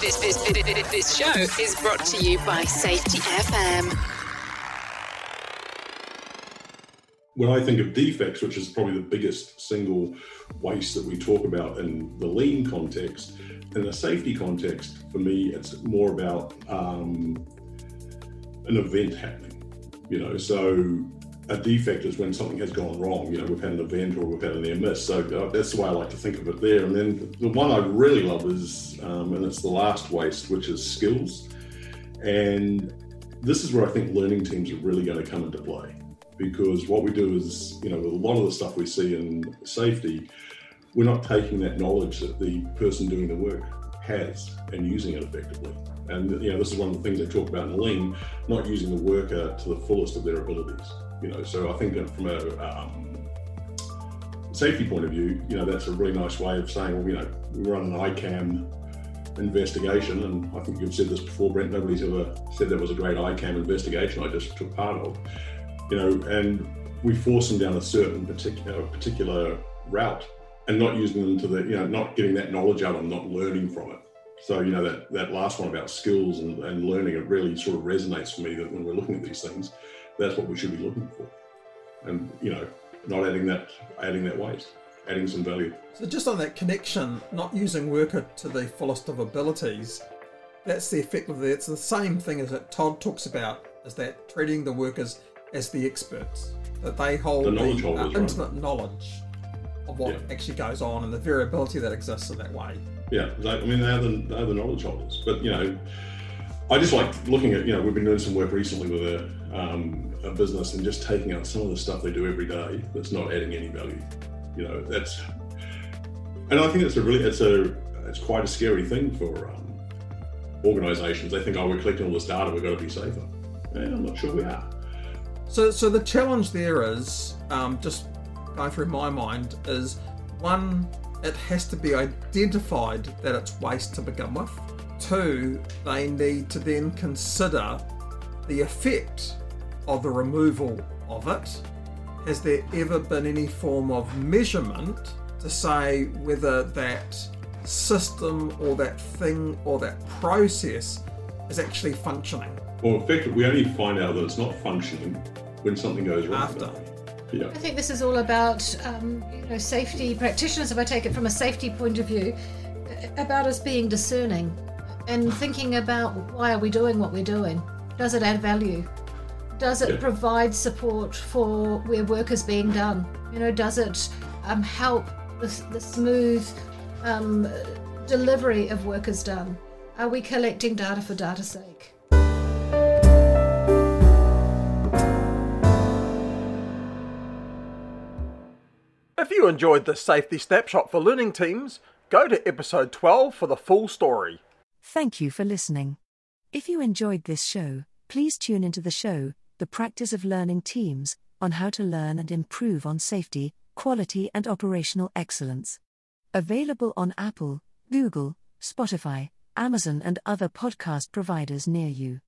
This, this, this, show is brought to you by Safety FM. When I think of defects, which is probably the biggest single waste that we talk about in the lean context, in the safety context, for me, it's more about um, an event happening. You know, so a defect is when something has gone wrong. You know, we've had an event or we've had an miss. So uh, that's the way I like to think of it there. And then the one I really love is, um, and it's the last waste, which is skills. And this is where I think learning teams are really going to come into play because what we do is, you know, with a lot of the stuff we see in safety, we're not taking that knowledge that the person doing the work has and using it effectively. And you know, this is one of the things they talk about in the Lean, not using the worker to the fullest of their abilities. You know, so I think from a um, safety point of view, you know, that's a really nice way of saying, well, you know, we run an ICAM investigation, and I think you've said this before, Brent. Nobody's ever said that was a great ICAM investigation. I just took part of, you know, and we force them down a certain particular particular route, and not using them to the, you know, not getting that knowledge out and not learning from it. So, you know, that, that last one about skills and, and learning, it really sort of resonates for me that when we're looking at these things, that's what we should be looking for. And, you know, not adding that adding that waste, adding some value. So just on that connection, not using worker to the fullest of abilities, that's the effect of the it's the same thing as that Todd talks about, is that treating the workers as the experts. That they hold The the, knowledge uh, holders, right. intimate knowledge of what Yeah. actually goes on and the variability that exists in that way. Yeah, they, I mean, they're the, they're the knowledge holders. But, you know, I just like looking at, you know, we've been doing some work recently with a, um, a business and just taking out some of the stuff they do every day that's not adding any value. You know, that's, and I think it's a really, it's a, it's quite a scary thing for um, organizations. They think, oh, we're collecting all this data, we've got to be safer. And I'm not sure we are. So, so the challenge there is um, just going through my mind is one, it has to be identified that it's waste to begin with. Two, they need to then consider the effect of the removal of it. Has there ever been any form of measurement to say whether that system or that thing or that process is actually functioning? Well, effectively, we only find out that it's not functioning when something goes wrong. After. Yeah. I think this is all about um, you know safety practitioners. If I take it from a safety point of view, about us being discerning and thinking about why are we doing what we're doing? Does it add value? Does it Yeah. provide support for where work is being done? You know, does it um, help the, the smooth um, delivery of work is done? Are we collecting data for data's sake? If you enjoyed this safety snapshot for learning teams, go to episode 12 for the full story. Thank you for listening. If you enjoyed this show, please tune into the show, The Practice of Learning Teams, on how to learn and improve on safety, quality, and operational excellence. Available on Apple, Google, Spotify, Amazon, and other podcast providers near you.